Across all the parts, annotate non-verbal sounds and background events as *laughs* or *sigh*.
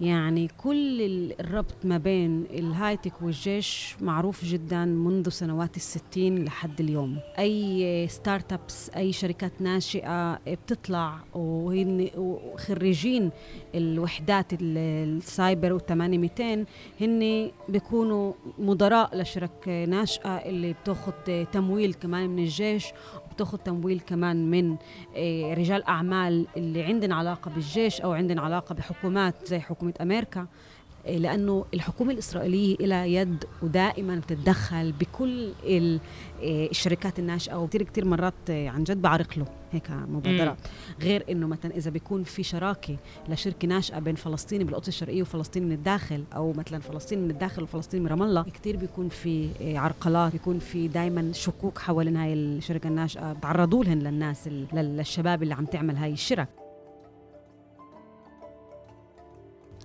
يعني كل الربط ما بين ال high-tech والجيش معروف جدا منذ سنوات الستين لحد اليوم. أي start-ups أي شركات ناشئة بتطلع وهن خريجين الوحدات السايبر والثمانية 200 هن بيكونوا مدراء لشركات ناشئة اللي بتاخد تمويل كمان من الجيش وبتاخد تمويل كمان من آه، رجال أعمال اللي عندنا علاقة بالجيش أو عندنا علاقة بحكومات زي حكومة أمريكا. آه، لأنه الحكومة الإسرائيلية لها يد ودائما بتتدخل بكل آه، الشركات الناشئة وكثير كثير مرات آه، عن جد بعرق له هيك مبادرات. غير إنه مثلا إذا بيكون في شراكة لشركة ناشئة بين فلسطيني بالقدس الشرقية وفلسطين من الداخل أو مثلا فلسطين من الداخل وفلسطين من رام الله كثير بيكون في عرقلات بيكون في دائما شكوك حوالين هاي الشركة الناشئة. تعرضوا لهن للناس للشباب اللي عم تعمل هاي الشرك.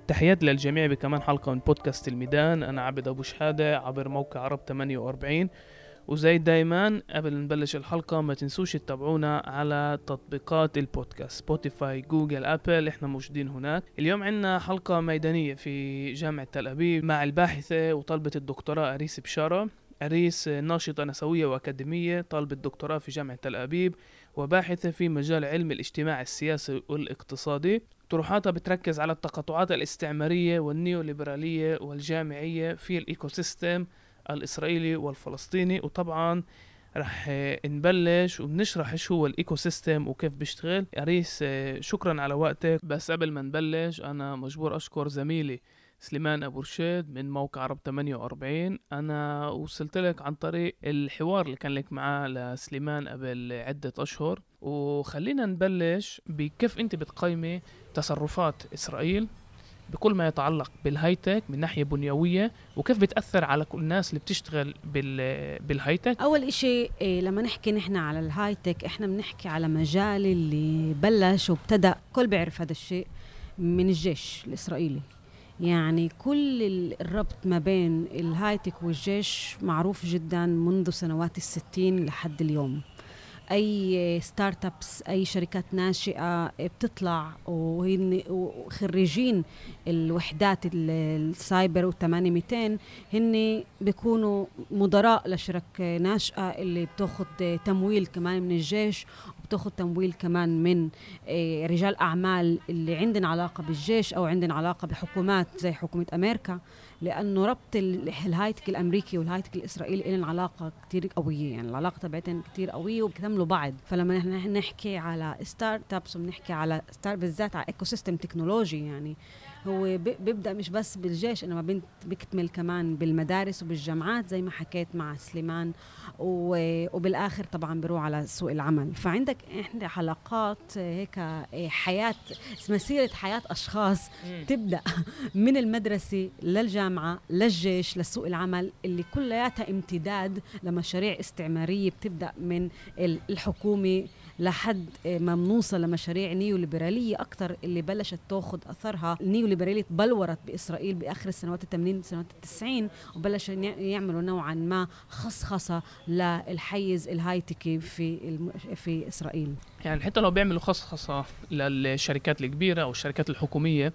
تحيات للجميع بكمان حلقة من بودكاست الميدان. أنا عبد أبو شحادة عبر موقع عرب 48 وزي دايما قبل نبلش الحلقة ما تنسوش تتابعونا على تطبيقات البودكاست Spotify Google Apple. إحنا موجودين هناك. اليوم عندنا حلقة ميدانية في جامعة تل أبيب مع الباحثة وطالبة الدكتوراه أريس بشارة. أريس ناشطة نسوية وأكاديمية طالبة دكتوراه في جامعة تل أبيب وباحثة في مجال علم الاجتماع السياسي والإقتصادي. طروحاتها بتركز على التقاطعات الاستعمارية والنيوليبرالية والجامعية في ال ecosystem الإسرائيلي والفلسطيني. وطبعا رح نبلش وبنشرح إيش هو ال ecosystem وكيف بيشتغل. اريس شكرا على وقتك. بس قبل ما نبلش أنا مجبور أشكر زميلي سليمان أبو رشيد من موقع عرب 48 أنا وصلت لك عن طريق الحوار اللي كان لك معاه لسليمان قبل عدة أشهر. وخلينا نبلش بكيف أنت بتقيمي تصرفات إسرائيل بكل ما يتعلق بالهايتك من ناحية بنيوية وكيف بتأثر على كل الناس اللي بتشتغل بال بالهايتك؟ أول إشي إيه لما نحكي نحن على الهايتك إحنا بنحكي على مجال اللي بلش وابتدأ كل بيعرف هذا الشيء من الجيش الإسرائيلي. يعني كل الربط ما بين الهايتك والجيش معروف جدا منذ سنوات الستين لحد اليوم. أي start-ups أي شركات ناشئة بتطلع وهن خريجين الوحدات السايبر وال 200 هن بيكونوا مدراء لشركات ناشئة اللي بتاخذ تمويل كمان من الجيش وبتاخذ تمويل كمان من آه، رجال أعمال اللي عندنا علاقة بالجيش أو عندنا علاقة بحكومات زي حكومة أمريكا لأنه ربط ال high-tech الأمريكي وال high-tech الإسرائيلي لهم علاقة كثير قوية يعني العلاقة تبعتهم كثير قوية وبيكملوا بعض. فلما نحن نحكي على start-ups وبنحكي على start بالذات على ecosystem تكنولوجي يعني هو بيبدأ مش بس بالجيش إنما بيكتمل كمان بالمدارس وبالجامعات زي ما حكيت مع سليمان وبالآخر طبعا بيروح على سوق العمل. فعندك إحنا حلقات هيك حياة مسيره حياة أشخاص تبدأ *laughs* من المدرسة للجامعة للجيش لسوق العمل اللي كلياتها امتداد لمشاريع استعمارية بتبدأ من الحكومة. لحد ما بنوصل لمشاريع نيوليبرالية أكثر اللي بلشت تاخذ أثرها. النيوليبراليه تبلورت بإسرائيل بآخر السنوات ال80 سنوات ال90 وبلشوا يعملوا نوعا ما خصخصة للحيز الهايتكي في في إسرائيل. يعني حتى لو بيعملوا خصخصة للشركات الكبيرة أو الشركات الحكومية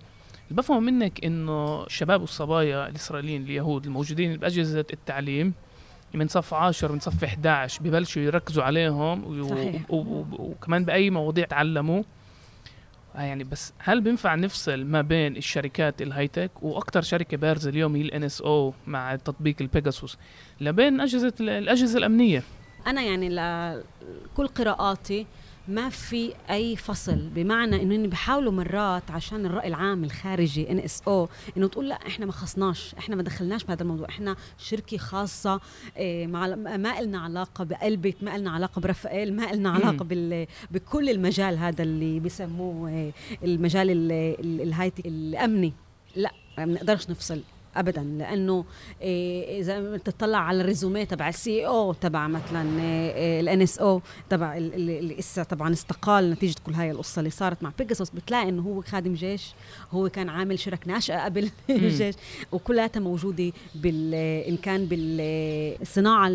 بفهم منك إنه الشباب والصبايا الإسرائيليين اليهود الموجودين بأجهزة التعليم من صف 10 من صف 11 ببلشوا يركزوا عليهم صحيح. وكمان بأي مواضيع تعلموا. آه، يعني بس هل بينفع نفصل ما بين الشركات ال high-tech وأكثر شركة بارزة اليوم هي ال NSO مع تطبيق ال Pegasus؟ لبين أجهزة الأجهزة الأمنية. أنا يعني لكل قراءاتي ما في أي فصل. بمعنى إنه بيحاولوا مرات عشان الرأي العام الخارجي NSO إنه تقول لا إحنا ما خصناش إحنا ما دخلناش بهذا الموضوع. إحنا شركة خاصة إيه مع ما لنا علاقة ب Elbit ما لنا علاقة برفائيل ما لنا علاقة بال بكل المجال هذا اللي بسموه إيه المجال الهايتكي الأمني. لا ما بنقدرش نفصل. ابدا لأنه إيه إذا إيه تطلع على ال resume تبع ال CEO تبع مثلا ال NSO تبع اللي لسه طبعا استقال نتيجة كل هاي القصة اللي صارت مع Pegasus بتلاقي إنه هو خادم جيش هو كان عامل شركات ناشئة قبل *laughs* الجيش وكلها موجودة بال إن كان بالصناعه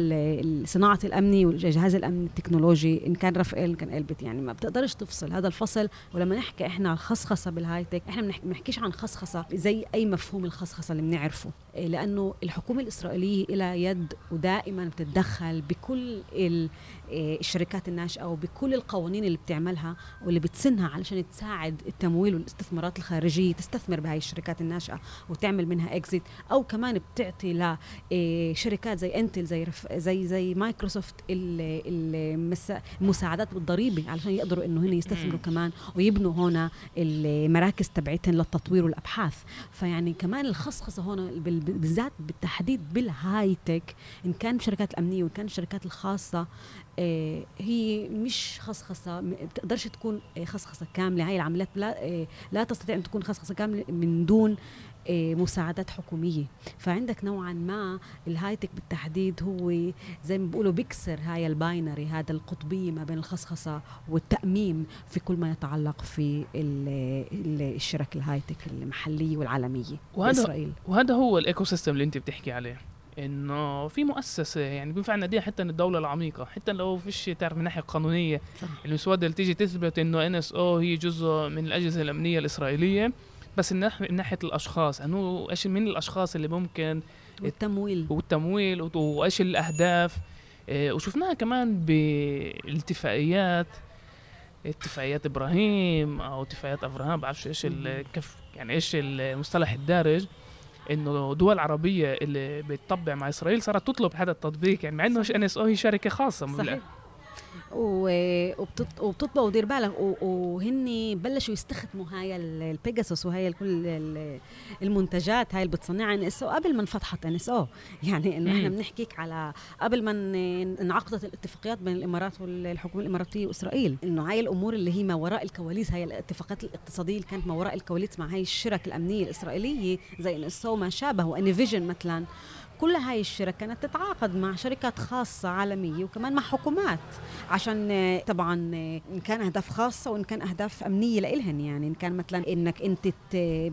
صناعة الأمني والجهاز الأمني التكنولوجي إن كان رافائيل إن كان Elbit. يعني ما بتقدرش تفصل هذا الفصل. ولما نحكي إحنا عن خصخصه بال high-tech إحنا ما بنحكيش عن خصخصة زي أي مفهوم الخصخصة اللي بنعرفه. إيه، لأنه الحكومة الإسرائيلية لها يد ودائما بتتدخل بكل الشركات الناشئة وبكل القوانين اللي بتعملها واللي بتسنها علشان تساعد التمويل والاستثمارات الخارجية تستثمر بهاي الشركات الناشئة وتعمل منها exit أو كمان بتعطي لشركات زي Intel زي زي زي مايكروسوفت المساعدات بالضريبة علشان يقدروا إنه هن يستثمروا كمان ويبنوا هون المراكز تبعتهم للتطوير والأبحاث. فيعني كمان الخصخصة هون بالذات بالتحديد بال high-tech إن كان الشركات الأمنية وإن كان الشركات الخاصة هي مش خصخصة ما بتقدرش تكون آه، خصخصة كاملة. هاي العمليات لا آه، لا تستطيع أن تكون خصخصة كاملة من دون مساعدات حكومية. فعندك نوعا ما ال high-tech بالتحديد هو زي ما بيقولوا بيكسر هاي ال binary هذا القطبية ما بين الخصخصة والتأميم في كل ما يتعلق في الشرك ال high-tech المحلية والعالمية وهذا. وهذا هو ال ecosystem اللي أنت بتحكي عليه. إنه في مؤسسة يعني بينفع ناديها حتى من الدولة العميقة حتى لو فيش تعرف من ناحيه قانونيه المسوده اللي تيجي تثبت إنه NSO هي جزء من الأجهزة الأمنية الإسرائيلية. بس من ناحية الأشخاص إنه إيش من الأشخاص اللي ممكن والتمويل. والتمويل وإيش الأهداف. إيه، وشفناها كمان بالاتفاقيات اتفاقيات إبراهيم أو اتفاقيات أبراهام بعرفش إيش كيف يعني إيش المصطلح الدارج. إنه دول عربية اللي بتطبع مع إسرائيل صارت تطلب هذا التطبيق يعني مع إنه NSO هي شركة خاصة صحيح. وبتطبق ودير بالك وهن بلشوا يستخدموا هاي البيجاسوس وهي كل المنتجات هاي اللي بتصنعها NSO قبل ما انفتحت NSO. يعني إنه إحنا بنحكيك على قبل ما انعقدت الاتفاقيات بين الإمارات والحكومة الإماراتية وإسرائيل. إنه هاي الأمور اللي هي ما وراء الكواليس هاي الاتفاقات الاقتصادية اللي كانت ما وراء الكواليس مع هاي الشرك الأمنية الإسرائيلية زي NSO ما شابه و AnyVision مثلا. كل هاي الشركات كانت تتعاقد مع شركات خاصة عالمية وكمان مع حكومات عشان طبعا إن كان أهداف خاصة وإن كان أهداف أمنية لإلهن. يعني إن كان مثلا إنك أنت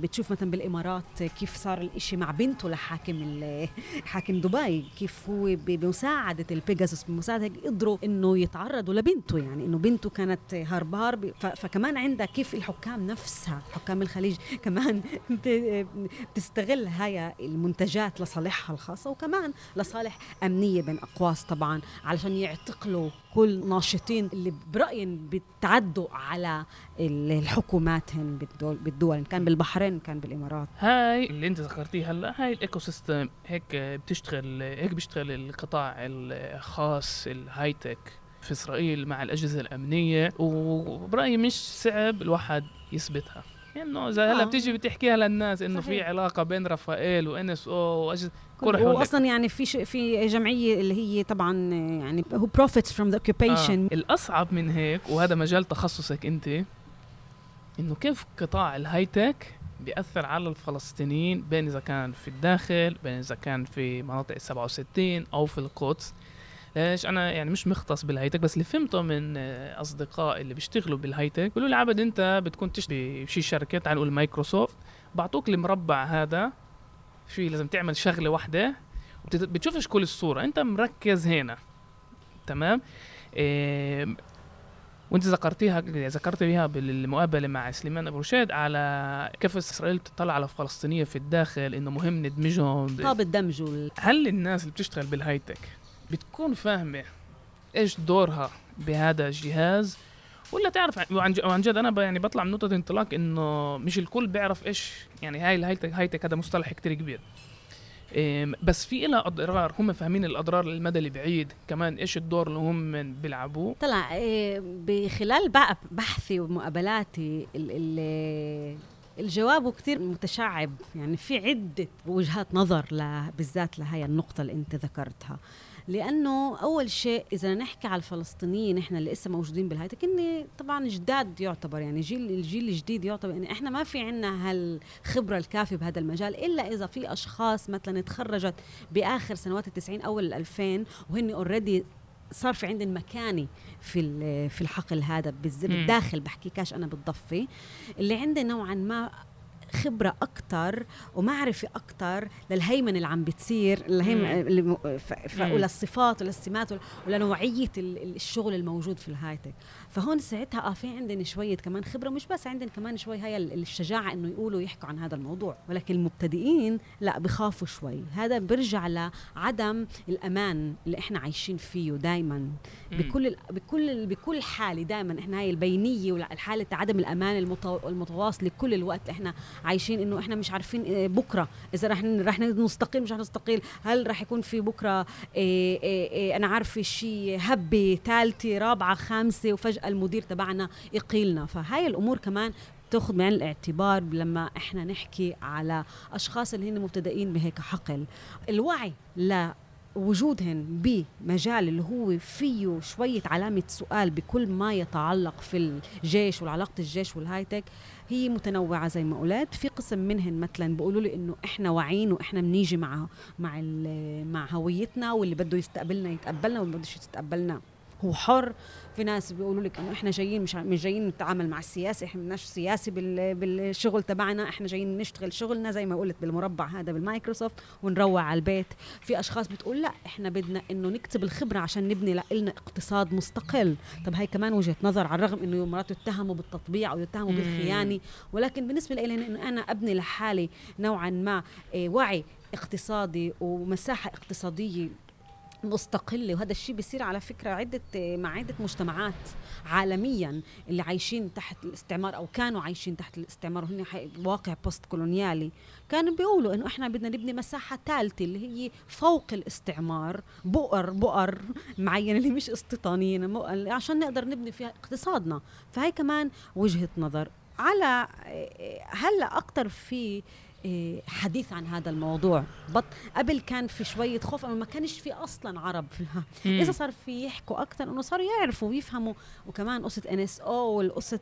بتشوف مثلا بالإمارات كيف صار الإشي مع بنته لحاكم *laughs* حاكم دبي كيف هو بمساعدة البيجاسوس بمساعدة قدروا إنه يتعرضوا لبنته. يعني إنه بنته كانت هارب فكمان عندك كيف الحكام نفسها حكام الخليج *laughs* كمان بتستغل هاي المنتجات لصالحها الخاص خاصة وكمان لصالح أمنية بين أقواس طبعا علشان يعتقلوا كل ناشطين اللي برأيهم بتعدوا على الحكومات بالدول, بالدول إن كان بالبحرين إن كان بالإمارات. هاي اللي أنت ذكرتيها هلا هاي ال ecosystem هيك بتشتغل هيك بيشتغل القطاع الخاص ال high-tech في إسرائيل مع الأجهزة الأمنية وبرأيي مش صعب الواحد يثبتها. انه إذا هلا آه. بتيجي بتحكيها للناس إنه في علاقة بين رافائيل و NSO واجهزه واصلا يعني في في جمعية اللي هي طبعا يعني Who Profits from the Occupation الأصعب من هيك وهذا مجال تخصصك أنت إنه كيف قطاع ال high-tech بيأثر على الفلسطينيين بين إذا كان في الداخل بين إذا كان في مناطق 67 أو في القدس؟ ليش؟ أنا يعني مش مختص بال high-tech بس اللي فهمته من اصدقائي اللي بيشتغلوا بال high-tech بيقولوا لي عبد أنت بتكون تشتري بشي شركة تعال نقول مايكروسوفت بعطوك المربع هذا في لازم تعمل شغلة واحدة بتشوفش كل الصورة أنت مركز هنا. تمام؟ إيه وأنت ذكرتيها ذكرت بها بالمقابلة مع سليمان أبو رشاد على كيف إسرائيل بتطلع على الفلسطينيه في الداخل إنه مهم ندمجهم. طاب الدمج هل الناس اللي بتشتغل بالهايتك بتكون فاهمة إيش دورها بهذا الجهاز ولا تعرف وعن جد أنا يعني بطلع من نقطة انطلاق إنه مش الكل بيعرف إيش يعني هاي الهايتك هايتك هذا مصطلح كتير كبير. بس في لها أضرار هم فاهمين الأضرار للمدى البعيد كمان إيش الدور اللي هم بيلعبوه؟ طلع إيه، بخلال بحثي ومقابلاتي الجواب كتير متشعب. يعني في عدة وجهات نظر بالذات لهي النقطة اللي أنت ذكرتها. لأنه أول شيء إذا نحكي على الفلسطينيين إحنا اللي لسه موجودين بالهايتك اني طبعا جداد يعتبر يعني جيل الجيل الجديد يعتبر يعني إحنا ما في عندنا هالخبرة الكافية بهذا المجال إلا إذا في أشخاص مثلا تخرجت بآخر سنوات التسعين اول الألفين وهن already صار في عندهم مكانة في في الحقل هذا بالداخل بحكيكاش أنا بالضفة اللي عنده نوعا ما خبرة أكثر ومعرفة أكثر للهيمنة اللي عم بتصير الهيمنه وللصفات وللسمات ولنوعية الشغل الموجود في ال high-tech. فهون ساعتها آه في عندنا شوية كمان خبرة مش بس عندنا كمان شوي هاي الشجاعة إنه يقولوا يحكوا عن هذا الموضوع. ولكن المبتدئين لا بخافوا شوي. هذا بيرجع لعدم الأمان اللي إحنا عايشين فيه دائما بكل بكل بكل حالة دائما إحنا هاي البينية والحاله عدم الأمان المتواصلة كل الوقت إحنا عايشين إنه إحنا مش عارفين آه، بكرة إذا رح رح نستقيل مش رح نستقيل. هل رح يكون في بكرة إيه إيه أنا عارفة شيء هبة ثالثة رابعة خامسة وفجأة المدير تبعنا يقيلنا. فهاي الأمور كمان تاخذ بعين الاعتبار لما إحنا نحكي على أشخاص اللي هن مبتدئين بهيك حقل. الوعي لا وجودهن بمجال اللي هو فيه شوية علامة سؤال بكل ما يتعلق في الجيش وعلاقة الجيش وال high-tech هي متنوعة زي ما قلت. في قسم منهن مثلا بيقولوا لي إنه إحنا واعيين وإحنا بنيجي مع مع مع هويتنا واللي بده يستقبلنا يتقبلنا واللي بدوش يتقبلنا. هو حر في ناس بيقولوا لك إنه إحنا جايين مش مش جايين نتعامل مع السياسة إحنا بدناش سياسي بالشغل تبعنا إحنا جايين نشتغل شغلنا زي ما قلت بالمربع هذا بالمايكروسوفت ونروع على البيت. في أشخاص بتقول لا إحنا بدنا إنه نكتب الخبرة عشان نبني لنا اقتصاد مستقل. طب هاي كمان وجهة نظر على الرغم إنه مرات يتهموا بالتطبيع أو يتهموا بالخيانة ولكن بالنسبة لي انه أنا أبني لحالي نوعا ما إيه، وعي اقتصادي ومساحة اقتصادية مستقلة وهذا الشيء بيصير على فكرة عدة مع عدة مجتمعات عالميا اللي عايشين تحت الاستعمار أو كانوا عايشين تحت الاستعمار وهن واقع بوست كولونيالي كانوا بيقولوا إنه إحنا بدنا نبني مساحة ثالثة اللي هي فوق الاستعمار بؤر بؤر معينة اللي مش استيطانيين عشان نقدر نبني فيها اقتصادنا. فهي كمان وجهة نظر. على هلأ أكثر في حديث عن هذا الموضوع. بط قبل كان في شوية خوف أنه ما كانش في أصلا عرب. في إذا صار في يحكوا أكثر أنه صاروا يعرفوا ويفهموا. وكمان قصة NSO والقصة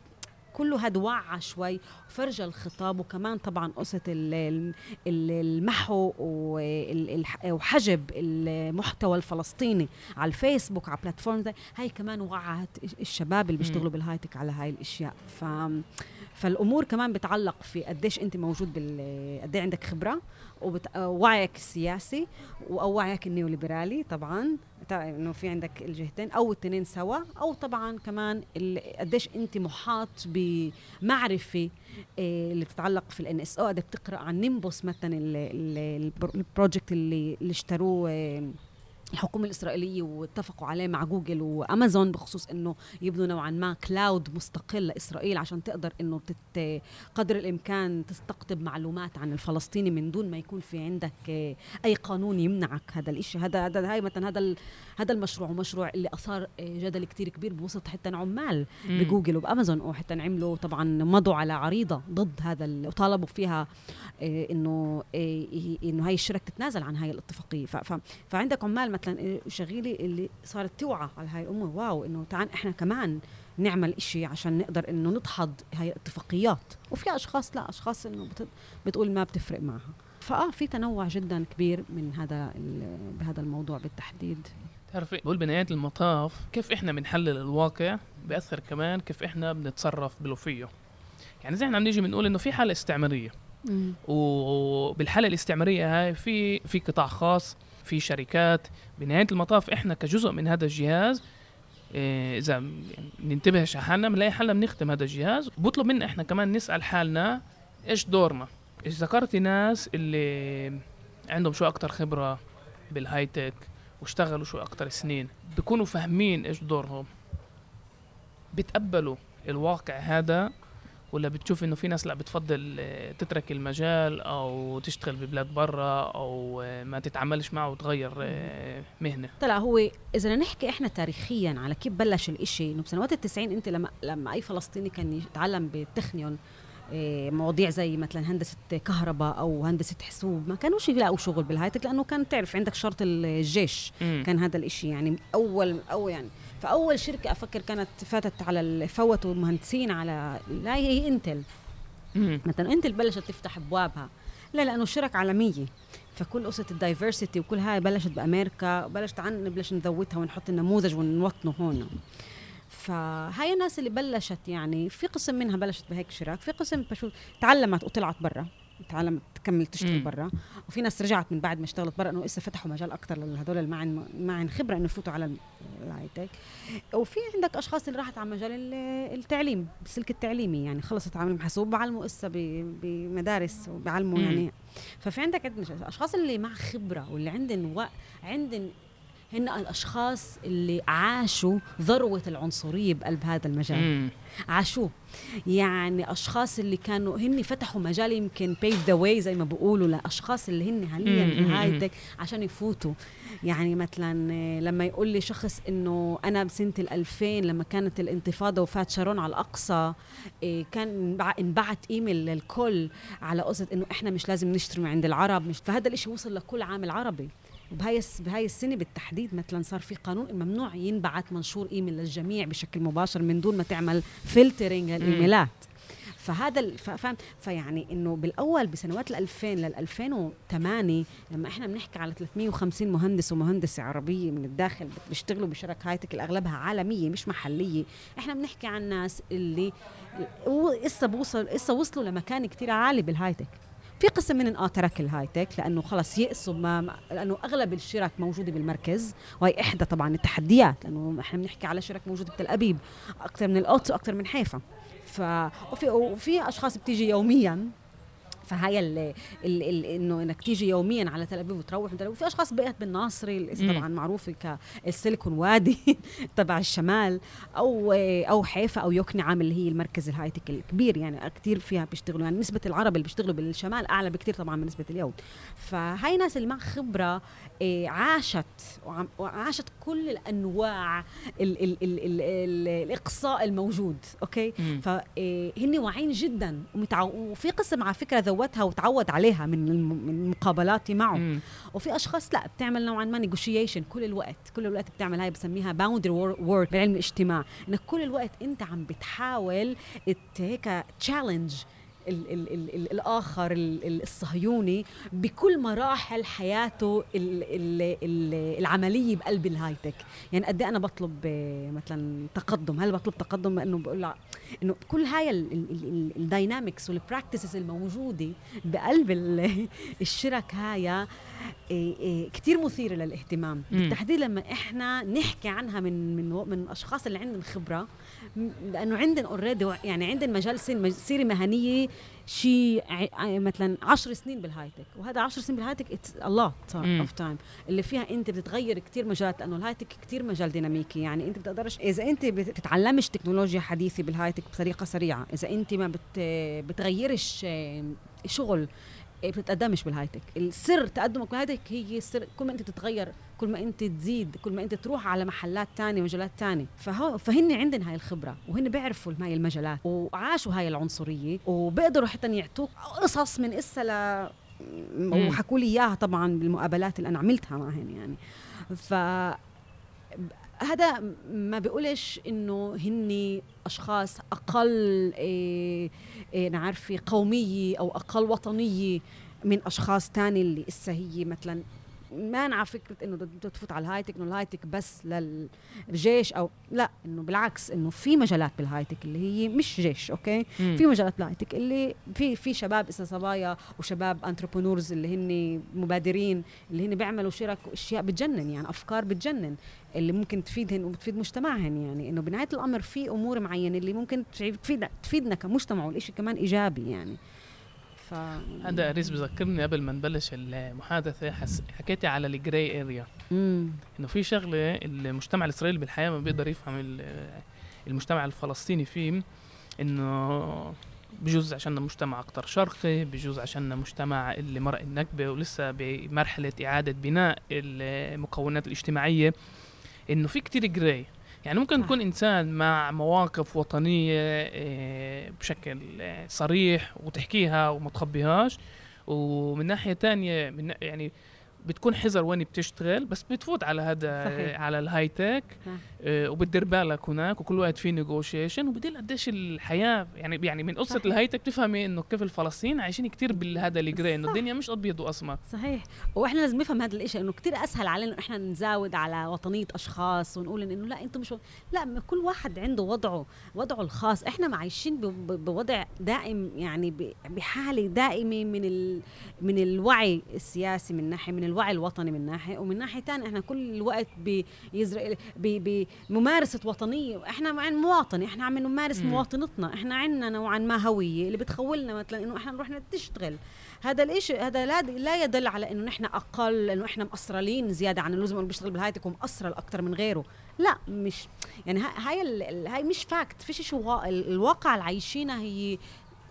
كله هاد وعى شوي وفرجى الخطاب. وكمان طبعا قصة المحو وحجب المحتوى الفلسطيني على الفيسبوك على platform زي هاي كمان وعت الشباب اللي بيشتغلوا بال high-tech على هاي الأشياء. ف فالأمور كمان بتعلق في قديش أنت موجود بال قد عندك خبرة ووعيك السياسي أو وعيك النيوليبرالي طبعا. إنه في عندك الجهتين أو الاثنين سوا. أو طبعا كمان قديش أنت محاط بمعرفة آه، اللي بتتعلق في ال NSO قد بتقرأ عن Nimbus مثلا ال project اللي اللي اشتروه الحكومة الإسرائيلية واتفقوا عليه مع جوجل وأمازون بخصوص إنه يبنوا نوعا ما cloud مستقل لإسرائيل عشان تقدر إنه تت قدر الإمكان تستقطب معلومات عن الفلسطيني من دون ما يكون في عندك أي قانون يمنعك. هذا الإشي هذا هذا هاي مثلا هذا هذا المشروع مشروع اللي أثار جدل كتير كبير بوسط حتى عمال بجوجل وبأمازون وحتى عملوا طبعا مضوا على عريضة ضد هذا وطالبوا فيها إنه إنه هاي الشركة تتنازل عن هاي الاتفاقية. فعندك عمال مثلا شغيلة اللي صارت توعى على هاي الأمور واو إنه تعال إحنا كمان نعمل إشي عشان نقدر إنه ندحض هاي الاتفاقيات. وفي أشخاص لا أشخاص إنه بتقول ما بتفرق معها. فآه في تنوع جدا كبير من هذا بهذا الموضوع بالتحديد. تعرفي بقول بنهاية المطاف كيف إحنا بنحلل الواقع بيأثر كمان كيف إحنا بنتصرف بلو فيه يعني زي إحنا عم نيجي بنقول إنه في حالة استعمارية. وبالحالة الاستعمارية هاي في في قطاع خاص في شركات بنهاية المطاف. إحنا كجزء من هذا الجهاز إيه إذا ننتبه حالنا بنلاقي حالنا بنختم هذا الجهاز. وبطلب منا إحنا كمان نسأل حالنا إيش دورنا. إيش ذكرتي ناس اللي عندهم شو أكتر خبرة بالهاي تك واشتغلوا شو أكتر سنين بيكونوا فاهمين إيش دورهم بتقبلوا الواقع هذا ولا بتشوف إنه في ناس لا بتفضل آه، تترك المجال أو تشتغل ببلاد برا أو آه، ما تتعاملش معه وتغير آه، مهنة؟ طلع هو إذا نحكي إحنا تاريخيا على كيف بلش الإشي إنه بسنوات التسعين أنت لما لما أي فلسطيني كان يتعلم بالتخنيون مواضيع زي مثلا هندسة كهرباء أو هندسة حاسوب ما كانوش يلاقوا شغل بالهايتك لأنه كان تعرف عندك شرط الجيش. كان هذا الإشي يعني أول أو يعني. فاول شركة أفكر كانت فاتت على فوتوا مهندسين على لا هي إنتل. مثلا إنتل بلشت تفتح ابوابها لا لأنه شرك عالمية. فكل قصه الدايفرسيتي وكل هاي بلشت بأمريكا بلشت عن نبلش نذوتها ونحط النموذج ونوطنه هون. فهاي الناس اللي بلشت يعني في قسم منها بلشت بهيك شراك في قسم بشوف تعلمت وطلعت برا. تعلمت تكمل تشتغل مم. برا وفي ناس رجعت من بعد ما اشتغلت برا إنه لسه فتحوا مجال أكثر لهدول اللي ما عن ما عن خبرة إنه يفوتوا على ال- الهايتك وفي عندك أشخاص اللي راحت على مجال ال- التعليم السلك التعليمي يعني خلصت عمل حاسوب بعلموا لسه ب- بمدارس وبعلموا. يعني ففي عندك أشخاص اللي مع خبرة واللي عندن وق... عندن هن الأشخاص اللي عاشوا ذروة العنصرية بقلب هذا المجال. عاشوه يعني أشخاص اللي كانوا هن فتحوا مجال يمكن pave the way زي ما بيقولوا لأشخاص اللي هن حاليا. بال high-tech عشان يفوتوا يعني مثلا لما يقول لي شخص إنه أنا بسنة ال 2000 لما كانت الانتفاضة وفات شارون على الأقصى آه، كان انبع- انبعت إيميل للكل على قصة إنه إحنا مش لازم نشتري من عند العرب مش فهذا الإشي وصل لكل عامل عربي وبهاي بهاي السنة بالتحديد مثلا صار في قانون ممنوع ينبعت منشور إيميل للجميع بشكل مباشر من دون ما تعمل filtering للايميلات فهذا فاهم فيعني إنه بالأول بسنوات ال 2000 لل 2008 لما إحنا بنحكي على 350 مهندس ومهندسه عربية من الداخل بيشتغلوا بشرك high-tech اللي اغلبها عالمية مش محلية إحنا بنحكي عن ناس اللي لسه بوصل لسه وصلوا لمكان كتير عالي بال high-tech في قسم من آه ترك الهايتك لأنه خلص يئسوا ما لأنه أغلب الشرك موجوده بالمركز. وهي إحدى طبعا التحديات لأنه إحنا بنحكي على شرك موجوده بتل أبيب أكثر من القدس وأكثر من حيفا. ف وفي وفي أشخاص بتيجي يوميا فهي ال ال ال إنه إنك تيجي يوميا على تل أبيب وتروح من تل ابيب وفي أشخاص بقيت بالناصري. طبعا معروفه كالسيليكون وادي *laughs* تبع الشمال أو أو حيفا أو يوكنعام اللي هي المركز الهايتك الكبير. يعني كثير فيها بيشتغلوا. يعني نسبة العرب اللي بيشتغلوا بالشمال أعلى بكثير طبعا من نسبة اليهود فهاي ناس اللي مع خبرة إيه، عاشت وعاشت كل الأنواع ال ال ال ال ال الإقصاء الموجود. okay. فهن واعيين جدا. ومتعو... وفي قسم على فكرة ذوتها وتعود عليها من مقابلاتي معه مم. وفي أشخاص لا بتعمل نوعا ما negotiation كل الوقت كل الوقت بتعمل هاي بسميها boundary work بعلم الاجتماع إنك كل الوقت أنت عم بتحاول هيك challenge ال ال ال ال الآخر ال ال الصهيوني بكل مراحل حياته ال ال ال العملية بقلب ال high-tech يعني قد إيه أنا بطلب آه، مثلا تقدم هل بطلب تقدم انه بقول انه كل هاي ال dynamics وال practices الموجوده بقلب ال- الشرك هاي كثير مثيرة للاهتمام. بالتحديد لما إحنا نحكي عنها من من من الاشخاص اللي عندهم خبرة لأنه عندنا already يعني عندنا مجال سن- سيرة مهنية شيء مثلا 10 سنين بال high-tech وهذا 10 سنين بال high-tech it's a lot. of time اللي فيها أنت بتتغير كثير مجالات لأنه ال high-tech كثير مجال ديناميكي يعني أنت بتقدرش إذا أنت بت- بتتعلمش تكنولوجيا حديثة بال high-tech بطريقة سريعة إذا أنت ما بت بتغيرش شغل بتتقدمش بال high-tech السر تقدمك بال high-tech هي السر كل ما أنت بتتغير كل ما أنت تزيد كل ما أنت تروح على محلات تانية مجالات تانية. فهو فهن عندن هاي الخبرة وهن بيعرفوا هاي المجالات وعاشوا هاي العنصرية وبيقدروا حتى يعطوك قصص من إسا ل. وحكوا لي إياها طبعا بالمقابلات اللي أنا عملتها معهن يعني. ف هذا ما بيقولش إنه هن أشخاص أقل إيه إيه قومية أو أقل وطنية من أشخاص تاني اللي إسا هي مثلا مانعه فكرة إنه تفوت على ال high-tech إنه ال high-tech بس للجيش أو لا إنه بالعكس إنه في مجالات بال high-tech اللي هي مش جيش okay مم. في مجالات بال high-tech اللي في في شباب إسا صبايا وشباب entrepreneurs اللي هن مبادرين اللي هن بيعملوا شرك وأشياء بتجنن يعني أفكار بتجنن اللي ممكن تفيدهن وبتفيد مجتمعهن يعني إنه بنهاية الأمر في أمور معينة اللي ممكن تفيد تفيدنا كمجتمع والشيء كمان إيجابي يعني ف هذا أريس بذكرني قبل ما نبلش المحادثة حس... حكيتي على الجراي اريا إنه في شغلة المجتمع الإسرائيلي بالحياة ما بيقدر يفهم ال- المجتمع الفلسطيني فيه إنه بجوز عشان مجتمع أكثر شرقي بجوز عشان مجتمع اللي مرق النكبة ولسه بمرحلة إعادة بناء المكونات الاجتماعية. إنه في كتير gray يعني ممكن صح. يكون إنسان مع مواقف وطنية آه، بشكل آه، صريح وتحكيها وما تخبيهاش ومن ناحية تانية من يعني بتكون حذر وين بتشتغل بس بتفوت على هذا. على ال high-tech. آه، وبتدير بالك هناك وكل وقت في negotiation وبدل قديش الحياة يعني يعني من قصة صحيح. ال high-tech بتفهمي إنه كيف الفلسطينيين عايشين كتير بهذا ال gray إنه. الدنيا مش أبيض وأسمر صحيح وإحنا لازم نفهم هذا الشيء إنه كتير أسهل علينا إحنا نزاود على وطنية أشخاص ونقول إنه لا أنتم مش لا كل واحد عنده وضعه وضعه الخاص إحنا عايشين بوضع دائم يعني ب- بحالة دائمة من ال من الوعي السياسي من ناحية من الوعي الوطني من ناحية ومن ناحية ثانية إحنا كل الوقت بيزرق ب- بممارسه وطنية. إحنا مع مواطن إحنا عم نمارس. مواطنتنا. إحنا عندنا نوعا ما هوية اللي بتخولنا مثلا إنه إحنا نروح نشتغل. هذا الاشي هذا لا لا يدل على إنه نحن أقل إنه إحنا مقصرلين زيادة عن اللزوم إنه بيشتغل بال high-tech ومقصرل أكثر من غيره. لا مش يعني هاي هاي, مش fact فيش شيء وا- ال- الواقع اللي عايشينها هي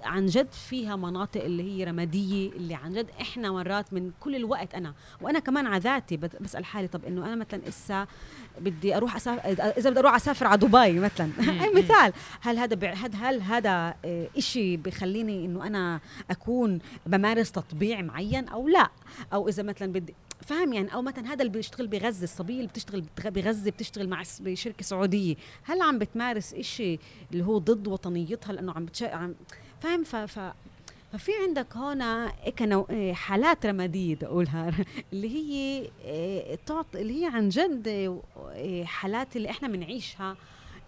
عن جد فيها مناطق اللي هي رمادية اللي عن جد إحنا مرات من كل الوقت أنا. وأنا كمان على ذاتي بسأل حالي طب إنه أنا مثلا إسا بدي أروح اسافر إذا بدي أروح أسافر على دبي مثلا. هاي *laughs* مثال. هل هذا هل هذا آه، إشي بخليني إنه أنا أكون بمارس تطبيع معين أو لا؟ أو إذا مثلا بدي فاهم يعني؟ أو مثلا هذا اللي بيشتغل بغزة الصبيه اللي بتشتغل بغزة بتشتغل مع بشركة سعودية. هل عم بتمارس إشي اللي هو ضد وطنيتها لأنه عم بتش... عم فاهم؟ ف... ف... ففي عندك هنا إيه، حالات رمادية بدي أقولها اللي هي إيه، تعط اللي هي عن جد إيه، حالات اللي إحنا بنعيشها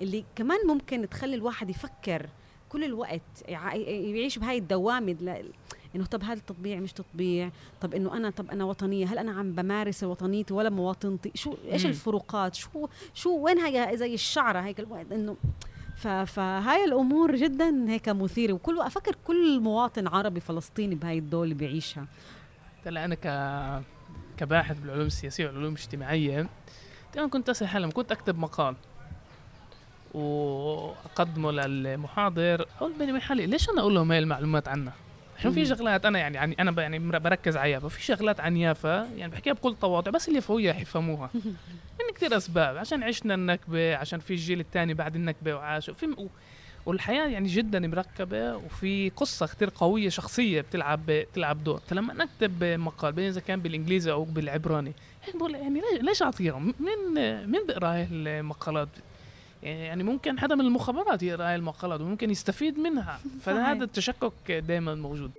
اللي كمان ممكن تخلي الواحد يفكر كل الوقت يع- يعيش بهاي الدوامة إنه طب هذا التطبيع مش تطبيع؟ طب إنه أنا طب أنا وطنية هل أنا عم بمارس وطنيتي ولا مواطنتي؟ شو إيش. الفروقات؟ شو شو وين هي زي الشعرة هيك؟ الوقت إنه فهاي الأمور جدا هيك مثيرة. وكل أفكر كل مواطن عربي فلسطيني بهاي الدولة بيعيشها. هلا أنا ك كباحث بالعلوم السياسية والعلوم الاجتماعية دائما كنت أسأل حالي كنت أكتب مقال وأقدمه للمحاضر. أقول بيني وبين حالي ليش أنا أقول لهم هاي المعلومات عنها؟ عشان في. شغلات أنا يعني يعني أنا يعني بركز على يافا في شغلات عن يافا يعني بحكيها بكل تواضع بس اليافويه يفهموها من *laughs* كثير أسباب عشان عشنا النكبة عشان في الجيل الثاني بعد النكبة وعاش وفي و- والحياة يعني جدا مركبة وفي قصة كثير قوية شخصية بتلعب بتلعب دور. فلما نكتب مقال بين إذا كان بالإنجليزي أو بالعبراني هيك بقول يعني ليش- أعطيهم؟ مين مين بيقرأ المقالات؟ يعني ممكن حدا من المخابرات يقرأ هاي المقالات وممكن يستفيد منها. *laughs* فهذا التشكك دائما موجود.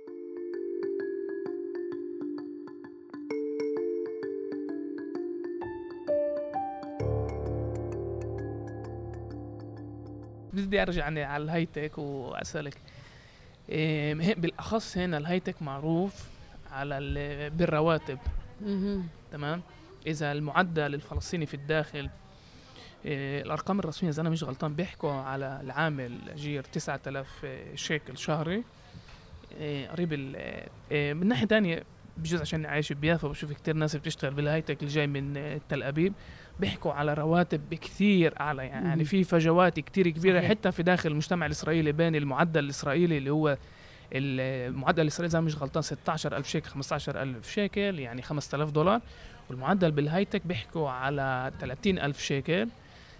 بدي أرجع يعني على ال high-tech وأسألك. إيه بالأخص هنا ال high-tech معروف على ال- بالرواتب. تمام؟ إذا المعدل الفلسطيني في الداخل إيه الأرقام الرسمية إذا أنا مش غلطان بيحكوا على العامل اجير 9000 شيكل شهري. إيه قريب ال- إيه من ناحية تانية بجوز عشان عايش بيافا بشوف كتير ناس بتشتغل بالهايتك اللي جاي من تل أبيب. بيحكوا على رواتب كثير اعلى يعني. في فجوات كتير كبيرة صحيح. حتى في داخل المجتمع الإسرائيلي بين المعدل الإسرائيلي اللي هو المعدل الإسرائيلي إذا مش غلطان 16000 شيكل 15000 شيكل يعني 5000 دولار والمعدل بالهايتك بيحكوا على 30000 شيكل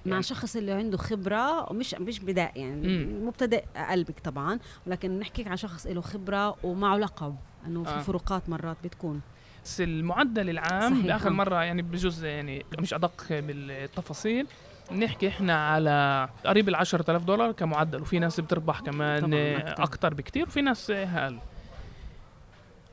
مع يعني- شخص اللي عنده خبرة ومش مش بداء يعني. مبتدئ قلبك طبعا ولكن نحكيك عن شخص له خبرة ومعه لقب إنه في آه. فروقات مرات بتكون بس المعدل العام صحيح، باخر. مرة يعني بجوز يعني مش أدق بالتفاصيل نحكي إحنا على قريب ال 10000 دولار كمعدل وفي ناس بتربح كمان. أكتر بكتير وفي ناس أقل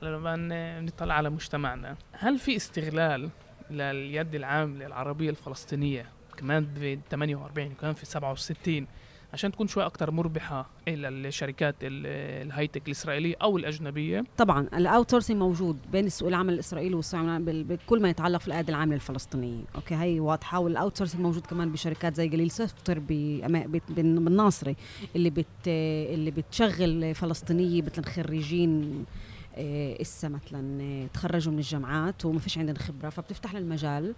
لما نطلع على مجتمعنا هل في استغلال لليد العامله العربيه الفلسطينية كمان ب 48 وكمان في 67 عشان تكون شوي أكتر مربحة إلى الشركات ال- ال high-tech الإسرائيلية أو الأجنبية. طبعا ال outsourcing موجود بين السوق العمل الإسرائيلي والسوق العمل بكل ما يتعلق في الايادي العامله الفلسطينيه okay هي واضحة وال outsourcing موجود كمان بشركات زي جليل بن- بالناصري اللي بت اللي بتشغل فلسطينيه مثلا خريجين آه، إسا مثلا آه، تخرجوا من الجامعات وما فيش عندنا خبرة فبتفتح لنا المجال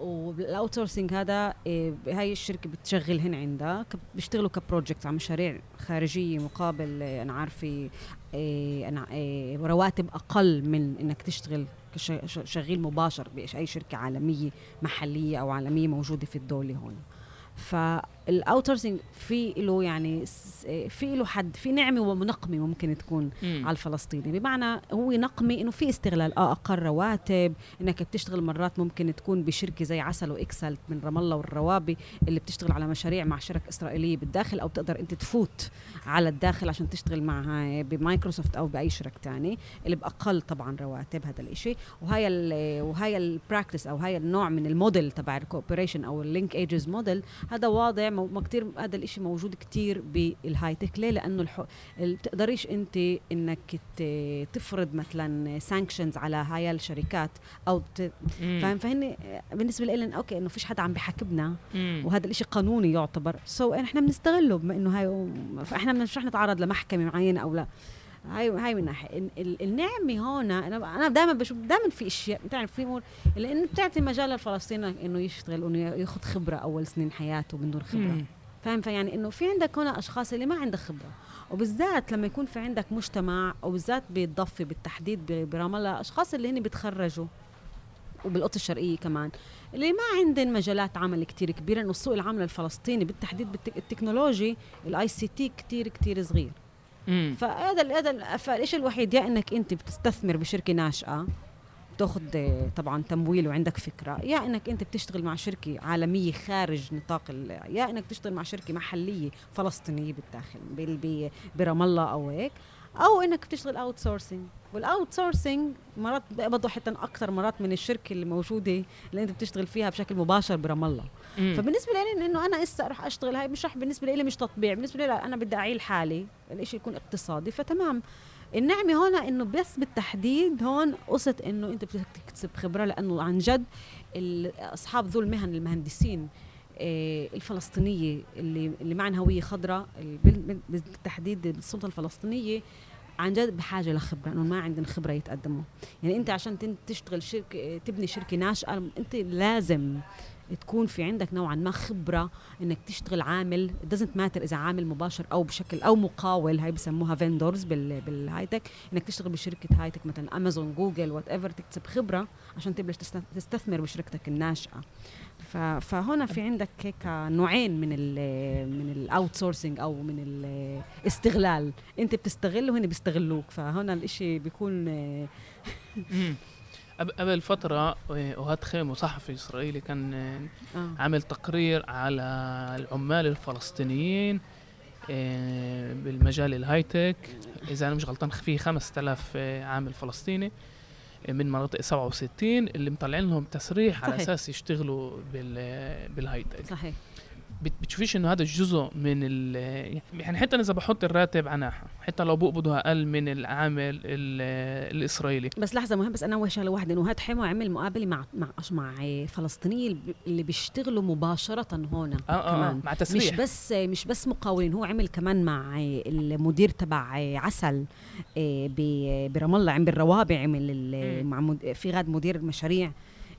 وال outsourcing هذا آه، هاي الشركة بتشغلهن عندها ك- بيشتغلوا ك project على مشاريع خارجية مقابل أنا عارفة أنا آه، رواتب أقل من إنك تشتغل كشغيل مباشر بأي شركة عالمية محلية أو عالمية موجودة في الدولة هون. فال outsourcing في له يعني في له حد في نعمة ونقمة ممكن تكون مم. على الفلسطيني. بمعنى هو نقمي إنه في استغلال. آه أقل رواتب إنك بتشتغل مرات ممكن تكون بشركة زي عسل واكسل من رام الله والروابي اللي بتشتغل على مشاريع مع شركة إسرائيلية بالداخل أو بتقدر أنت تفوت على الداخل عشان تشتغل معها بمايكروسوفت أو بأي شركة تاني اللي بأقل طبعا رواتب هذا الإشي. وهي ال وهي ال practice أو هي النوع من الموديل تبع ال cooperation أو ال linkages model هذا واضع ما كتير هذا الإشي موجود كتير بال high-tech. ليه؟ لأنه الح... ال- بتقدريش أنت إنك ت- تفرض مثلا sanctions على هاي الشركات أو ت... فاهم؟ فهن بالنسبة لنا okay إنه فيش حدا عم بحاكمنا مم. وهذا الإشي قانوني يعتبر. so إحنا بنستغله بما إنه هاي فإحنا مش رح نتعرض لمحكمة معينة أو لا. هاي هاي من ناحية ال- ال- النعمة هون أنا أنا دائما بشوف دائما في أشياء بتعرف في أمور لأنه بتعطي مجال للفلسطيني إنه يشتغل إنه ياخذ خبرة أول سنين حياته من دون خبرة. فاهم فيعني إنه في عندك هنا أشخاص اللي ما عندها خبرة وبالذات لما يكون في عندك مجتمع وبالذات بالضفة بالتحديد برام الله أشخاص اللي هن بيتخرجوا وبالقدس الشرقية كمان اللي ما عندهم مجالات عمل كتير كبيرة إنه السوق العمل الفلسطيني بالتحديد بالتكنولوجي ال ICT كتير كتير صغير. فهذا هذا فالشيء الوحيد؟ يا إنك أنت بتستثمر بشركة ناشئه بتأخذ طبعا تمويل وعندك فكرة. يا إنك أنت بتشتغل مع شركة عالمية خارج نطاق يا إنك تشتغل مع شركة محلية فلسطينية بالداخل برام الله أو هيك. أو إنك بتشتغل outsourcing وال outsourcing مرات بيقبضوا حتى أكثر مرات من الشركة اللي موجوده اللي أنت بتشتغل فيها بشكل مباشر برام الله. فبالنسبة لي إنه أنا هسه أروح أشتغل هاي مش رح بالنسبة لي مش تطبيع بالنسبة لي أنا بدي أعيل حالي الإشي يكون اقتصادي فتمام. النعمة هون إنه بس بالتحديد هون قصة إنه أنت بدك تكتسب خبرة لأنه عن جد أصحاب ذو المهن المهندسين آه، الفلسطينية اللي اللي معن هوية خضراء ال- بال- بال- بالتحديد السلطة الفلسطينية عن جد بحاجة لخبرة إنه ما عندهم خبرة يتقدموا. يعني أنت عشان تشتغل شركة تبني شركة ناشئة أنت لازم تكون في عندك نوعا ما خبرة إنك تشتغل عامل. Doesn't matter إذا عامل مباشر أو بشكل أو مقاول. هاي بسموها vendors بال بال high-tech إنك تشتغل بشركة high-tech مثلا امازون جوجل whatever تكتسب خبرة عشان تبلش تست- تستثمر بشركتك الناشئة. فهنا في عندك هيك نوعين من ال من ال outsourcing أو من الاستغلال أنت بتستغل وهن بيستغلوك. فهنا الإشي بيكون. *laughs* قبل- قبل فترة آه، أوهاد خيمو صحفي إسرائيلي كان آه، آه. عامل تقرير على العمال الفلسطينيين آه، بالمجال ال high-tech إذا أنا مش غلطان في 5000 آه، عامل فلسطيني آه، من مناطق 67 اللي مطلعين لهم تصريح على. أساس يشتغلوا بال بال high-tech صحيح بتشوفيش إنه هذا جزء من ال يعني حتى إذا بحط الراتب عناحية حتى لو بقبضوا أقل من العامل ال- الإسرائيلي. بس لحظة مهم بس أنا أول شغلة واحدة إنه هاد حمو عمل مقابلة مع مع مع فلسطينيين اللي بيشتغلوا مباشرة هون آه آه كمان. مع مش تصريح بس مش بس مقاولين هو عمل كمان مع المدير تبع عسل ب- برام الله عم بالروابي عمل. مع في غاد مدير مشاريع.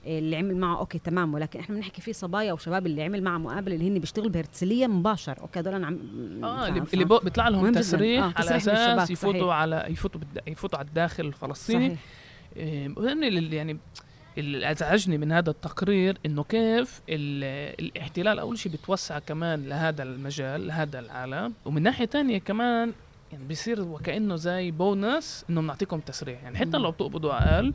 اللي عمل معه okay تمام ولكن إحنا بنحكي في صبايا وشباب اللي عمل معه مقابلة اللي هن بيشتغلوا بهرتزليه مباشر okay هدول عم آه اللي, بيطلع لهم. تصريح آه، على أساس يفوتوا صحيح. على يفوتوا بالد... يفوتوا على الداخل الفلسطيني صحيح اللي يعني اللي أزعجني من هذا التقرير إنه كيف ال- الاحتلال أول شيء بتوسع كمان لهذا المجال لهذا العالم ومن ناحية تانية كمان يعني بيصير وكأنه زي بونس إنه بنعطيكم تصريح يعني حتى. لو بتقبضوا أقل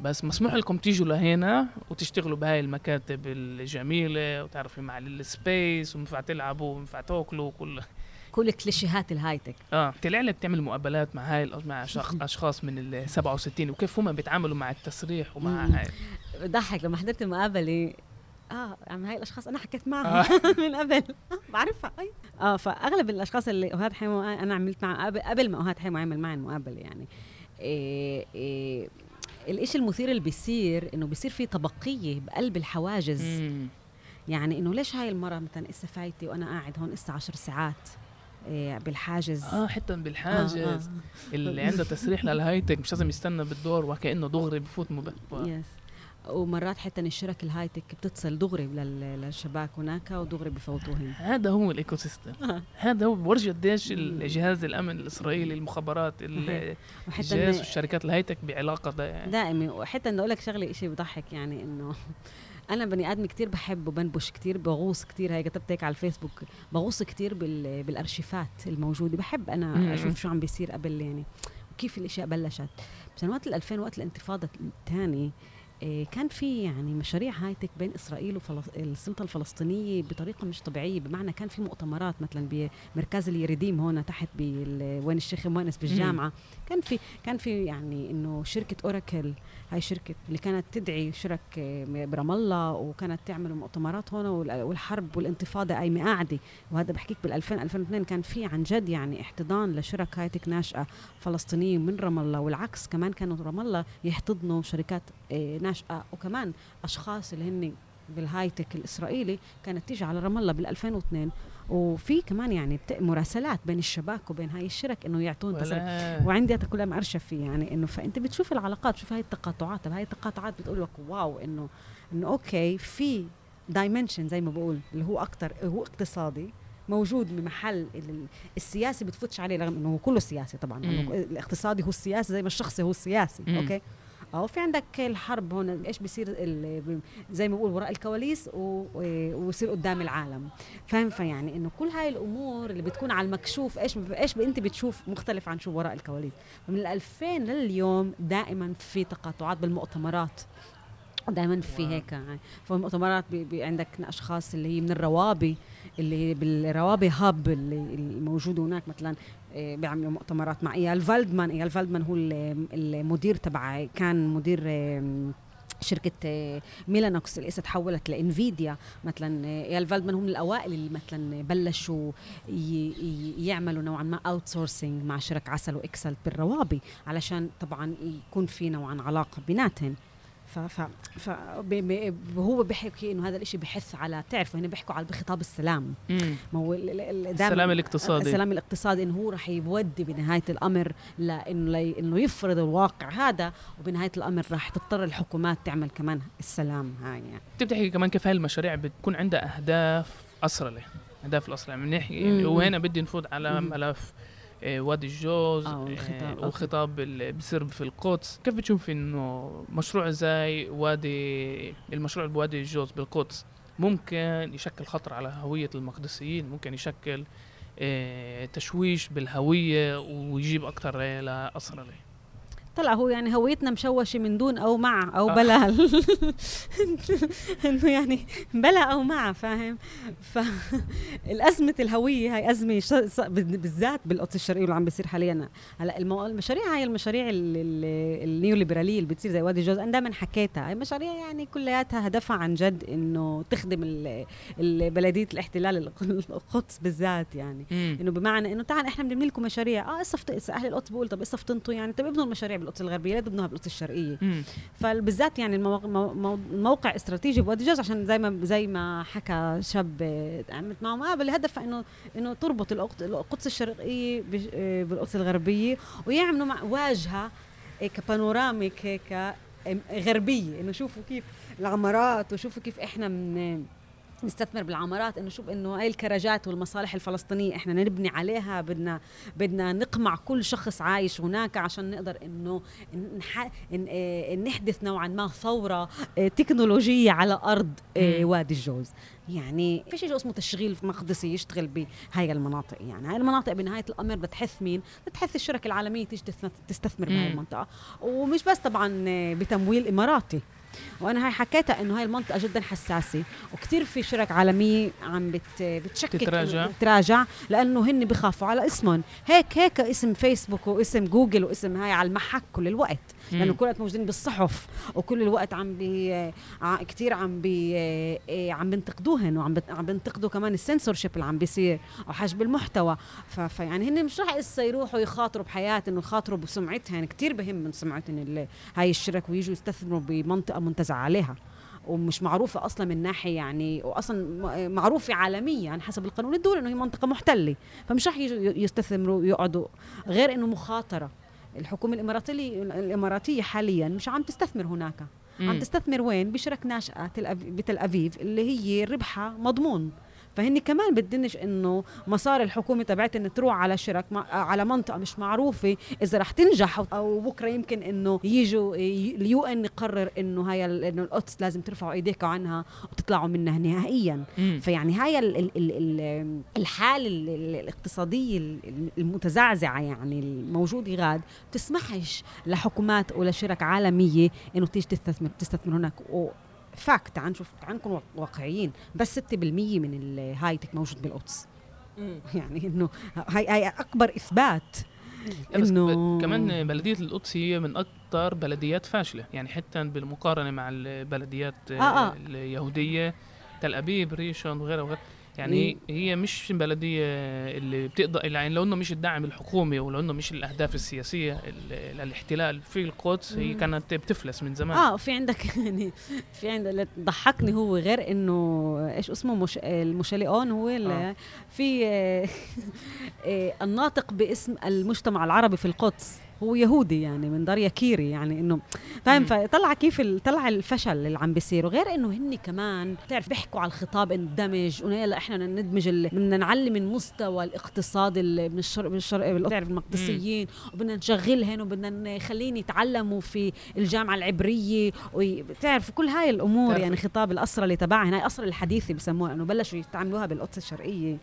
بس مسموح لكم تيجوا لهنا وتشتغلوا بهاي المكاتب الجميلة وتعرفي مع ال space وينفع تلعبوا وينفع تاكلوا وكل كل كليشيهات الهايتك آه طلع لك بتعمل مقابلات مع هاي مع *laughs* أشخاص من ال 67 وكيف هم بيتعاملوا مع التسريح ومع. هاي بضحك لما حضرت المقابلة آه عم هاي الأشخاص أنا حكيت معهم آه. *laughs* من قبل آه، بعرفها أي. آه فأغلب الأشخاص اللي اوهاد حيمو أنا عملت معه قبل قبل ما اوهاد حيمو عمل معي المقابله يعني إيه إيه الإشي المثير اللي بيصير إنه بيصير في طبقية بقلب الحواجز مم. يعني إنه ليش هاي المرة مثلا إسا فايتي وأنا قاعد هون إسا عشر ساعات إيه بالحاجز آه حتى بالحاجز آه، آه. اللي عنده تصريح لل high-tech مش لازم يستنى بالدور وكأنه دغري بفوت مب... و... yes ومرات حتى الشرك ال high-tech بتصل دغري لل- للشباك هناك ودغري بفوتوهم هذا هو ال eco system آه. هذا هو بورجي قديش الجهاز الأمن الإسرائيلي المخابرات الجهاز والشركات ال high-tech بعلاقة دا يعني. دائما. وحتى بدي أقول لك شغلة شيء بضحك يعني إنه *laughs* أنا بني آدم كتير بحب وبنبش كتير بغوص كتير. هي كتبت هيك على الفيسبوك. بغوص كتير بال... بالأرشيفات الموجودة. بحب أنا مم. أشوف شو عم بيصير قبل يعني وكيف الاشياء بلشت. بسنوات ال 2000 وقت الانتفاضة الثانية كان في يعني مشاريع هايتك بين إسرائيل والسلطه الفلسطينية بطريقة مش طبيعية بمعنى كان في مؤتمرات مثلا بمركز اليريديم هون تحت وين الشيخ مؤنس بالجامعة. كان في كان في يعني إنه شركة أوراكل هاي شركة اللي كانت تدعي شرك إيه، برام الله وكانت تعمل مؤتمرات هون وال- والحرب والانتفاضة قايمه قاعدة وهذا بحكيك بال 2000 2002 كان في عن جد يعني احتضان لشرك هايتك ناشئة فلسطينية من رام الله. والعكس كمان كانوا رام الله يحتضنوا شركات إيه، ناشئه وكمان أشخاص اللي هن بالهايتك الإسرائيلي كانت تيجي على رام الله بال 2002 وفي كمان يعني بت- مراسلات بين الشباك وبين هاي الشرك إنه يعطون ولا. وعندي هذا كلها مقرشه فيه يعني إنه فانت بتشوف العلاقات بتشوف هاي التقاطعات. هاي التقاطعات بتقول لك wow انه إنه okay في dimension زي ما بقول اللي هو أكثر هو اقتصادي موجود بمحل ال- السياسي بتفتش عليه رغم إنه هو كله سياسي طبعا. الاقتصادي هو السياسي زي ما الشخصي هو السياسي مم. okay؟ أو في عندك الحرب هون إيش بيصير زي ما بقول وراء الكواليس ويصير قدام العالم. فاهم؟ فيعني إنه كل هاي الأمور اللي بتكون على المكشوف إيش إيش أنت بتشوف مختلف عن شو وراء الكواليس. ال 2000 لليوم دائما في تقاطعات بالمؤتمرات. دائما في. هيك فالمؤتمرات بي بي عندك أشخاص اللي هي من الروابي اللي بالروابي hub اللي الموجود هناك مثلا إيه، بيعملوا مؤتمرات مع إيال فالدمان. إيال فالدمان هو ال- المدير تبع كان مدير شركة إيه، ميلانوكس اللي اسا تحولت لإنفيديا مثلا. إيه، إيال فالدمان هم من الأوائل اللي مثلا بلشوا يعملوا نوعا ما outsourcing مع شرك عسل وإكسل بالروابي علشان طبعا يكون في نوعا علاقة بيناتهم. ف ف ف هو بيحكي إنه هذا الإشي بحث على تعرفوا هنا بيحكوا على بخطاب السلام. ما هو السلام الاقتصادي السلام الاقتصادي إنه هو رح يودي بنهاية الأمر لأنه إنه يفرض الواقع هذا وبنهاية الأمر رح تضطر الحكومات تعمل كمان السلام هاي يعني انت بتحكي كمان كيف هاي المشاريع بتكون عندها أهداف اصرله أهداف الاصرله يعني يعني مم. وهنا بدي نفوت على. ملف وادي الجوز آه،. آه، أوكي. وخطاب اللي بصير في القدس كيف بتشوف إنه مشروع زي وادي المشروع بوادي الجوز بالقدس ممكن يشكل خطر على هوية المقدسيين ممكن يشكل آه، تشويش بالهوية ويجيب أكثر لأسرة طلع هو يعني هويتنا مشوشة من دون أو مع أو آه. بلا. *laughs* إنه يعني بلا أو مع فاهم؟ فالازمه *laughs* الهوية هاي أزمة بالذات بالقدس الشرقيه واللي عم بيصير حاليا. هلأ المشاريع هاي المشاريع ال- ال- النيوليبرالية اللي بتصير زي وادي الجوز أنا دائما حكيتها. هاي مشاريع يعني كلياتها هدفها عن جد إنه تخدم بلديه الاحتلال الق- القدس بالذات يعني. إنه بمعنى إنه تعال إحنا بنبني لكم مشاريع. آه صفت أهل القدس بقول طب صفتنتوا يعني؟ طب ابنوا المشاريع. بالقدس الغربية لا تبنوها بالقدس الشرقية. فبالذات يعني المو- مو- مو- الموقع استراتيجي بوادي جوز عشان زي ما زي ما حكى شاب آه، عملت معه. قبل الهدف إنه إنه تربط القدس الشرقية آه، بالقدس الغربية ويعملوا مع واجهة آه، كبانوراميك هيك آه، غربية. إنه شوفوا كيف العمارات وشوفوا كيف إحنا من نستثمر بالعمارات إنه شوف إنه هاي الكراجات والمصالح الفلسطينية إحنا نبني عليها بدنا بدنا نقمع كل شخص عايش هناك عشان نقدر إنه نح... إن... آه، نحدث نوعا ما ثورة آه، تكنولوجية على أرض مم. وادي الجوز. يعني في شيء اسمه تشغيل مقدسي يشتغل بهاي المناطق يعني. هاي المناطق بنهاية الأمر بتحث مين؟ بتحث الشركة العالمية تيجي تستث- تستثمر بهاي. المنطقة. ومش بس طبعا بتمويل إماراتي. وأنا هاي حكيتها إنه هاي المنطقة جدا حساسة وكثير في شرك عالميه عم بت بتشكك تتراجع. تتراجع لأنه هن بخافوا على اسمهم هيك هيك اسم فيسبوك واسم جوجل واسم هاي على المحك كل الوقت لأنه. كل الوقت موجودين بالصحف وكل الوقت عم بي كتير عم بي إيه عم بينتقدوهن وعم عم بينتقدوا كمان السنسورشيب اللي عم بيصير أو حجب المحتوى. فيعني هن مش رح هسه يروحوا يخاطروا بحياة إنه يخاطروا بسمعتهن كتير بهم من سمعتهن ال- هاي الشرك ويجوا يستثمروا بمنطقة منتزع عليها. ومش معروفة أصلا من ناحية يعني وأصلا معروفة عالميا حسب القانون الدولي إنه هي منطقة محتلة. فمش رح يجوا يستثمروا يقعدوا غير إنه مخاطرة. الحكومة الإماراتية الإماراتية حاليا مش عم تستثمر هناك. عم. تستثمر وين؟ بشرك ناشئة بتل أبيب اللي هي ربحها مضمون. فهن كمان بدنش إنه مسار الحكومة تبعت إنه تروح على شرك على منطقة مش معروفة إذا رح تنجح أو بكرة يمكن إنه يجوا اليو إن يقرر إنه هاي إنه القدس لازم ترفعوا ايديكم عنها وتطلعوا منها نهائيا مم. فيعني هاي ال ال ال ال الحالة ال- ال- الاقتصادية المتزعزعة يعني الموجوده غاد بتسمحش لحكومات ولشرك عالمية إنه تيجي تستثمر تستثمر هناك fact تعال نشوف تعال نكون واقعيين بس 6% من الهايتك موجود بالقدس. يعني إنه هاي هاي أكبر إثبات إنه كمان بلدية القدس هي من أكثر بلديات فاشلة. يعني حتى بالمقارنة مع البلديات آه، آه. اليهودية تل أبيب ريشون وغيرها وغيرها. يعني إيه. هي مش بلدية اللي بتقدر يعني لو إنه مش الدعم الحكومي ولو إنه مش الأهداف السياسية ال- للاحتلال في القدس هي. كانت بتفلس من زمان آه في عندك *laughs* يعني في عندك اللي ضحكني هو غير إنه إيش اسمه مش المشاليون هو اللي آه. في *laughs* آه، الناطق باسم المجتمع العربي في القدس هو يهودي يعني من دار يكيري يعني إنه فاهم. فطلع كيف طلع الفشل اللي عم بيصير. وغير إنه هن كمان بتعرف بيحكوا على الخطاب الدمج ويلا إحنا ندمج بدنا نعلي من مستوى الاقتصاد ال- من الشرق من الشرق بتعرف المقدسيين وبدنا نشغلهم وبدنا نخليهم يتعلموا في الجامعة العبرية وبتعرف كل هاي الأمور يعني خطاب الاسرى اللي تبعهم هاي الاسرى الحديثة بسموها إنه بلشوا يستعملوها بالقدس الشرقية.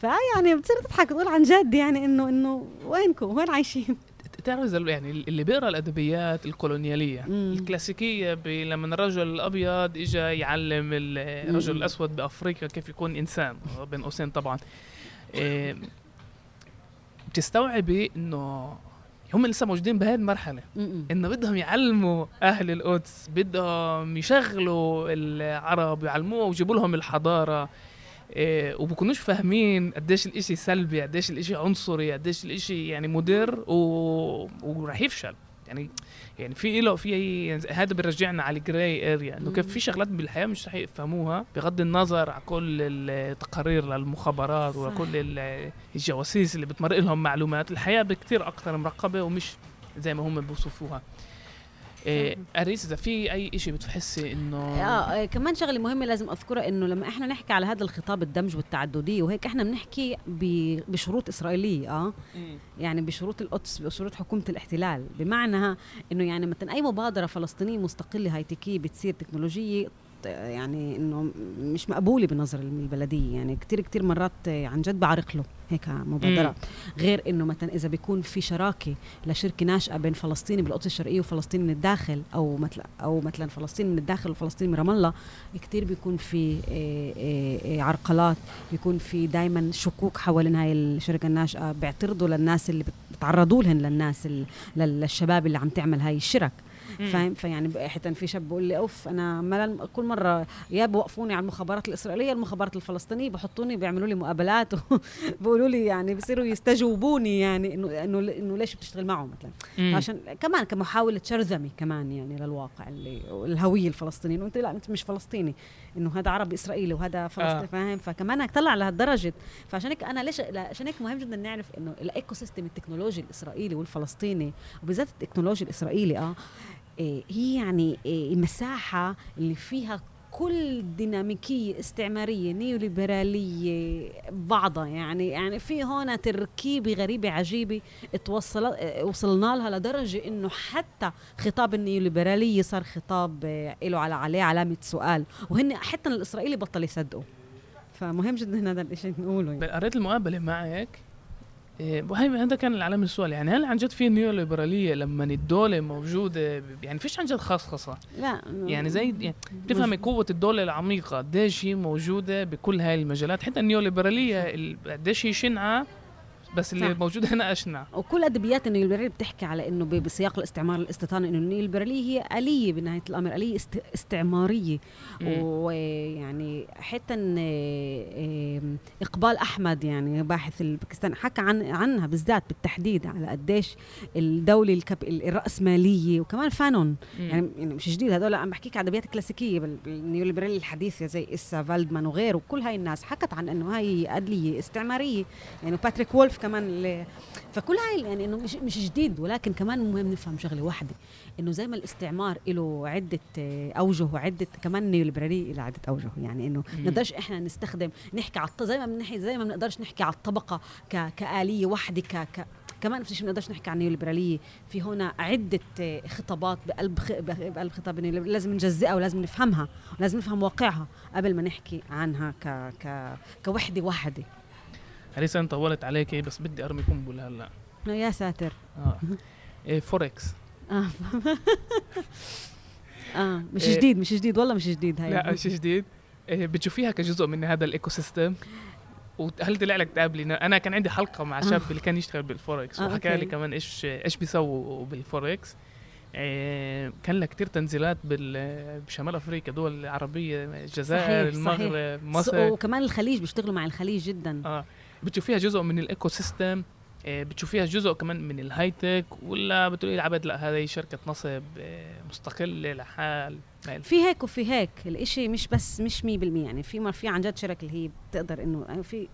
فيعني بتصير تضحك تقول عن جد يعني إنه إنه وينكم؟ وين عايشين؟ تعرف يعني اللي بيقرأ الأدبيات الكولونيالية مم. الكلاسيكية ب- لما الرجل الأبيض اجى يعلم ال- الرجل. الأسود بأفريقيا كيف يكون إنسان بين قوسين طبعا إيه، بتستوعبي إنه هم لسه موجودين بهذه المرحلة م-م. إنه بدهم يعلموا أهل القدس بدهم يشغلوا العرب ويعلموهم ويجيبوا لهم الحضارة إيه وبكونوش فاهمين قديش الإشي سلبي قديش الإشي عنصري قديش الإشي يعني مضر و... وراح يفشل. يعني يعني في له في يعني هذا بيرجعنا على الجراي اريا إنه كيف في شغلات بالحياة مش رح يفهموها بغض النظر على كل التقارير للمخابرات. وكل ال- الجواسيس اللي بتمرق لهم معلومات الحياة بكتير أكثر مرقبة ومش زي ما هم بيوصفوها. اريس اذا في أي شيء بتحسي إنه آه آه، كمان شغلة مهمة لازم أذكرها إنه لما إحنا نحكي على هذا الخطاب الدمج والتعددية وهيك إحنا بنحكي بشروط إسرائيلية آه. يعني بشروط القدس بشروط حكومة الاحتلال. بمعنى إنه يعني مثلا أي مبادرة فلسطينية مستقلة هايتكيه بتصير تكنولوجية يعني إنه مش مقبولة بنظر البلدية. يعني كتير كتير مرات عن جد بعرق له. هيك مبادرات غير إنه مثلا إذا بيكون في شراكة لشركة ناشئة بين فلسطيني بالقدس الشرقية وفلسطيني من الداخل أو مثلا أو مثلا فلسطيني من الداخل وفلسطيني من رام الله كثير بيكون في آه، آه، عرقلات بيكون في دائما شكوك حوالين هاي الشركة الناشئة بيعترضوا للناس اللي بت- بتعرضوا لهن للناس للشباب اللي عم تعمل هاي الشرك مم. فاهم فيعني حتى في شاب بيقول لي أوف أنا ملل كل مرة يا بوقفوني على المخابرات الإسرائيلية المخابرات الفلسطينية بحطوني بيعملوا لي مقابلات *laughs* وبيقولوا لي يعني بصيروا يستجوبوني يعني إنه إنه إنه ليش بتشتغل معهم مثلا. عشان كمان كمحاولة شرذمة كمان يعني للواقع اللي الهوية الفلسطينية إنه أنت لا أنت مش فلسطيني إنه هذا عربي إسرائيلي وهذا فلسطيني آه. آه. فاهم فكمان طلع لهالدرجة فعشان هيك أنا ليش عشان هيك مهم جدا نعرف إنه ال ecosystem التكنولوجي الإسرائيلي والفلسطيني وبالذات التكنولوجيا الإسرائيلي آه هي يعني إيه، مساحه اللي فيها كل ديناميكية استعمارية نيوليبرالية بعضها يعني يعني في هون تركيبة غريبة عجيبة توصل آه، وصلنا لها لدرجة إنه حتى خطاب النيوليبرالية صار خطاب له على عليه علامة سؤال. وهن حتى الإسرائيلي بطل يصدقوا. فمهم جدا هذا الشيء نقوله يعني. قريت المقابلة معك. إيه، وهي هذا كان العلامة السؤال. يعني هل عن جد في نيوليبرالية لما الدولة موجودة ب- يعني فيش عن جد خصخصة لا يعني زي يعني بتفهمي قوة الدولة العميقة قديش هي موجودة بكل هاي المجالات. حتى النيوليبرالية ال- قديش هي شنعة بس اللي صح. موجودة هنا أشنع وكل أدبيات النيوليبراليه بتحكي على إنه ب- بسياق الاستعمار الاستيطاني إنه النيوليبراليه هي آلية بنهاية الأمر آلية است- استعمارية مم. ويعني حتى إن آم، إقبال أحمد يعني باحث الباكستاني حكى عن عنها بالذات بالتحديد على قديش الدولة الكب... الرأسمالية وكمان فانون. يعني يعني مش جديد هدول عم بحكيك على أدبيات كلاسيكية بال- بالنيوليبراليه الحديثه زي إسا فالدمان وغيره وكل هاي الناس حكت عن إنه هاي ادليه استعمارية يعني باتريك وولف كمان اللي فكل هاي يعني إنه مش مش جديد ولكن كمان مهم نفهم شغلة واحدة إنه زي ما الاستعمار له عدة آه، أوجه وعدة كمان النيوليبراليه له عدة أوجه يعني إنه مم. نقدرش إحنا نستخدم نحكي على زي ما بنحكي زي ما بنقدرش نحكي على الطبقة ك كآلية واحدة ك, ك كمان الشيء بنقدرش نحكي عن النيوليبرالية في هنا عدة آه، خطابات بقلب خ... بقلب خطاب لازم نجزئها ولازم نفهمها ولازم نفهم واقعها قبل ما نحكي عنها ك ك كوحدة واحدة هلسه أنا طولت عليك بس بدي أرمي قنبله هلا يا ساتر. آه. إيه فوركس آه. *laughs* آه مش إيه. جديد مش جديد والله مش جديد هاي. لا شيء جديد. إيه بتشوفيها كجزء من هذا ال ecosystem وهل طلع لك تقابلي أنا كان عندي حلقة مع شاب آه. اللي كان يشتغل بالفوركس آه، وحكى لي. كمان إيش إيش بيسووا بالفوركس إيه كان لها كتير تنزيلات بشمال أفريقيا دول عربية الجزائر صحيح، صحيح. المغرب مصر. مصر وكمان الخليج بيشتغلوا مع الخليج جدا. آه بتشوفيها جزء من ال ecosystem إيه بتشوفيها جزء كمان من ال high tech ولا بتقولي العبد لا هذه شركة نصب إيه، مستقلة لحال ما. في هيك وفي هيك الإشي مش بس مش 100% يعني في مر في عن جد شركة اللي هي بتقدر إنه في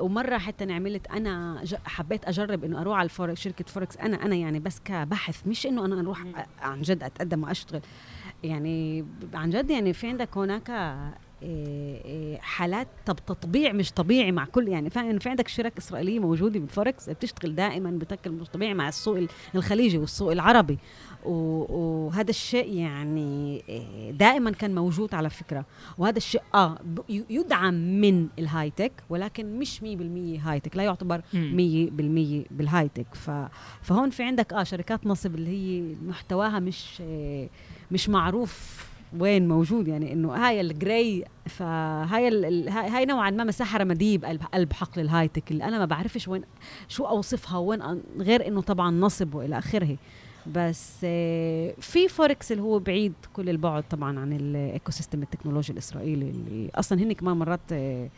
ومرة حتى أنا عملت أنا حبيت أجرب إنه أروح على الفوركس شركة فوركس أنا أنا يعني بس كبحث مش إنه أنا أروح عن جد أتقدم وأشتغل يعني عن جد يعني في عندك هناك حالات طب تطبيع مش طبيعي مع كل يعني فعلا في عندك شركة اسرائيليه موجودة بالفوركس بتشتغل دائما بشكل مش طبيعي مع السوق ال- الخليجي والسوق العربي. وهذا الشيء يعني إيه، دائما كان موجود على فكرة. وهذا الشيء آه يدعم من ال high tech ولكن مش 100% high tech لا يعتبر 100% مم. بال high tech ف... فهون في عندك آه شركات نصب اللي هي محتواها مش آه، مش معروف وين موجود يعني إنه هاي ال gray فهاي ال- هاي نوعا ما مساحة رماديه بقلب قلب حقل ال high tech اللي أنا ما بعرفش وين شو أوصفها وين غير إنه طبعا نصب وإلى آخره. بس آه، في فوركس اللي هو بعيد كل البعد طبعا عن ال ecosystem التكنولوجي الإسرائيلي اللي أصلا هن كمان مرات آه،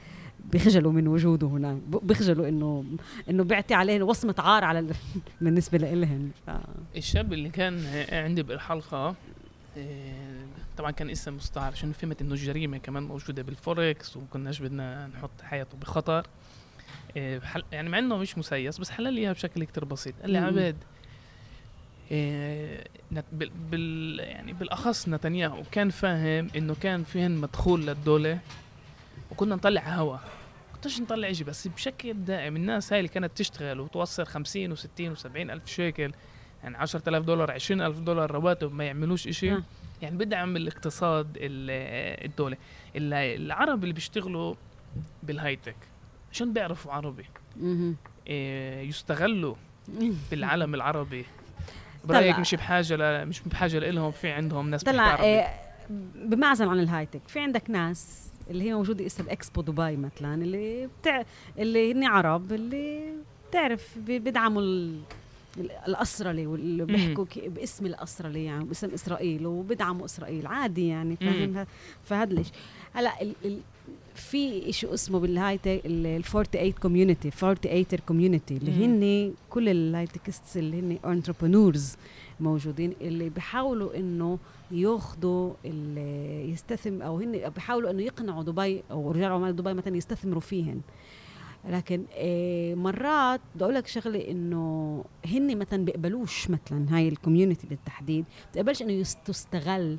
بيخجلوا من وجوده هناك بيخجلوا إنه إنه بيعطي عليه وصمة عار على ال- *laughs* بالنسبة لهم ف... الشاب اللي كان عندي بالحلقة إيه، طبعا كان اسم مستعار عشان فهمت انه الجريمة كمان موجودة بالفوركس وكناش بدنا نحط حياته بخطر إيه، يعني مع إنه مش مسيس بس حلل لي اياها بشكل كتير بسيط قال لي مم. عبيد إيه، بال, بال يعني بالأخص نتنياهو كان فاهم إنه كان فيهن مدخول للدولة وكنا نطلع هوا كنتش نطلع شيء بس بشكل دائم الناس هاي اللي كانت تشتغل وتوصل 50 و60 و70 ألف شيكل يعني 10000 دولار 20000 دولار رواتب ما يعملوش آه. يعني بدعم الاقتصاد ال- الدولة. ال- العرب اللي بيشتغلوا بالهاي تك عشان بيعرفوا عربي. إيه، يستغلوا *laughs* بالعالم العربي. برأيك. مش بحاجة ل... مش بحاجة لهم في عندهم ناس طلع آه، بمعزل عن ال high tech في عندك ناس اللي هي موجودة اسم اكسبو دبي مثلا اللي بتاع اللي هن عرب اللي بتعرف بي- بيدعموا ال... ال- الأسرلة واللي. بيحكوا باسم الأسرلة يعني باسم إسرائيل وبيدعموا إسرائيل عادي يعني فاهم فهذا ليش هلأ ال... ال... في شيء اسمه بال high tech ال 48 community 48 community اللي. هن كل ال high techists اللي هن entrepreneurs موجودين اللي بيحاولوا إنه ياخذوا يستثم أو هن بيحاولوا إنه يقنعوا دبي أو رجال دبي مثلا يستثمروا فيهن لكن آه مرات بدي أقول لك شغلة إنه هن مثلا بيقبلوش مثلا هاي الكوميونتي بالتحديد بتقبلش إنه تستغل.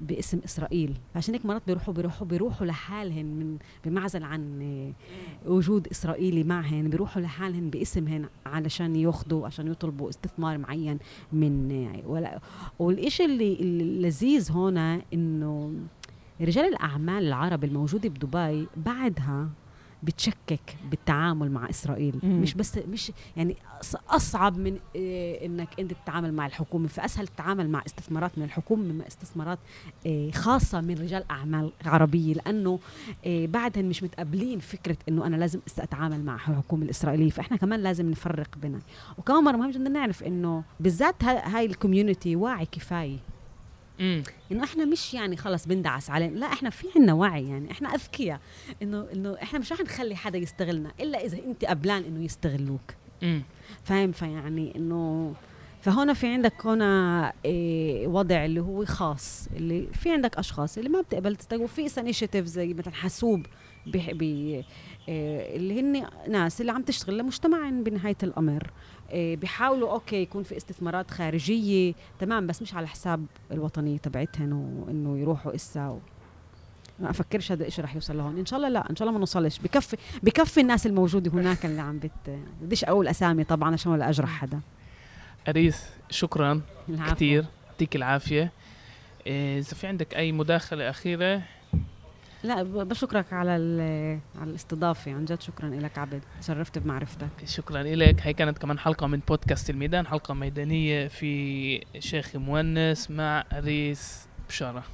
باسم إسرائيل. عشان هيك مرات بيروحوا بيروحوا بيروحوا لحالهن من بمعزل عن آه، وجود إسرائيلي معهن. بيروحوا لحالهن باسمهن علشان ياخذوا عشان يطلبوا استثمار معين من آه، ولا. والشيء اللي اللذيذ هون إنه رجال الأعمال العرب الموجودة بدبي بعدها بتشكك بالتعامل مع إسرائيل. مم. مش بس مش يعني أصعب من إيه إنك أنت تتعامل مع الحكومة. فاسهل تتعامل مع استثمارات من الحكومة مما استثمارات إيه خاصة من رجال أعمال عربية. لأنه إيه بعدهم مش متقبلين فكرة إنه أنا لازم أتعامل مع الحكومة الإسرائيلية. فإحنا كمان لازم نفرق بينها وكمان مرة مهم جدا نعرف إنه بالذات ها- هاي ال community واعي كفاية. إنه إحنا مش يعني خلص بندعس علينا لا إحنا في عنا وعي يعني. إحنا أذكياء. إنه إنه إحنا مش رح نخلي حدا يستغلنا إلا إذا أنت قبلان إنه يستغلوك. فاهم؟ فيعني إنه فهنا في عندك هنا إيه وضع اللي هو خاص اللي في عندك أشخاص اللي ما بتقبل تستقبل وفي initiative زي مثلا حاسوب بي بي آه، اللي هن ناس اللي عم تشتغل لمجتمع بنهاية الأمر. بيحاولوا أوكي يكون في استثمارات خارجية تمام بس مش على حساب الوطنية تبعتهن وإنه يروحوا إسا و... ما أفكرش هذا الشيء رح يوصل لهون. إن شاء الله لا إن شاء الله ما نوصلش. بكفي بكفي الناس الموجودة هناك اللي عم بت بديش أقول أسامي طبعا عشان ولا أجرح حدا. اريس شكرا. كثير يعطيك العافية. إيه، إذا في عندك أي مداخلة أخيرة لا بشكرك على على الاستضافة. عن جد شكرا لك عبد تشرفت بمعرفتك. شكرا لك هي كانت كمان حلقة من بودكاست الميدان حلقة ميدانية في شيخ مونس مع اريس بشارة.